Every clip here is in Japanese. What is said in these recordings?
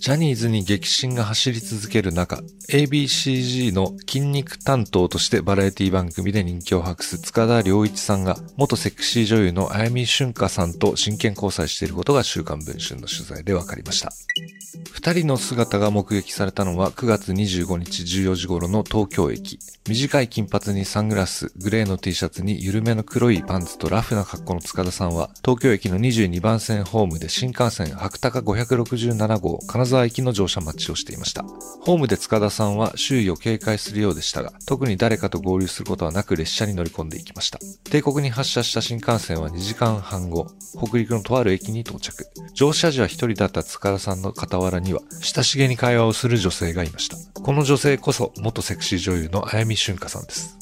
ジャニーズに激震が走り続ける中、ABCG の筋肉担当としてバラエティ番組で人気を博す塚田良一さんが、元セクシー女優のあやみしゅんかさんと真剣交際していることが週刊文春の取材で分かりました。二人の姿が目撃されたのは9月25日14時頃の東京駅。短い金髪にサングラス、グレーの T シャツに緩めの黒いパンツとラフな格好の塚田さんは、東京駅の22番線ホームで新幹線白鷹567号金沢行きの乗車待ちをしていました。ホームで塚田さんは周囲を警戒するようでしたが、特に誰かと合流することはなく列車に乗り込んでいきました。帝国に発車した新幹線は2時間半後、北陸のとある駅に到着。乗車時は一人だった塚田さんの傍らには、親しげに会話をする女性がいました。この女性こそ元セクシー女優のあやみしゅんかさんです。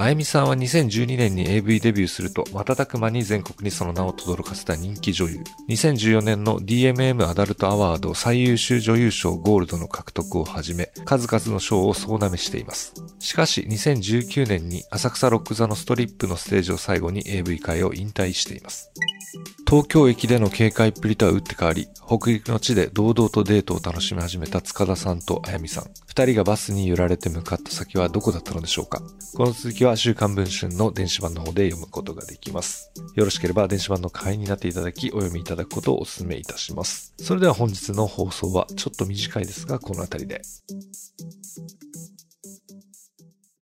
あやみさんは2012年に AV デビューすると、瞬く間に全国にその名を轟かせた人気女優。2014年の DMM アダルトアワード最優秀女優賞ゴールドの獲得をはじめ、数々の賞を総なめしています。しかし、2019年に浅草ロック座のストリップのステージを最後に AV 界を引退しています。東京駅での警戒っぷりとは打って変わり、北陸の地で堂々とデートを楽しみ始めた塚田さんとあやみさん。二人がバスに揺られて向かった先はどこだったのでしょうかこの続きは週刊文春の電子版の方で読むことができます。よろしければ電子版の会員になっていただき、お読みいただくことをお勧めいたします。それでは本日の放送はちょっと短いですが、この辺りで。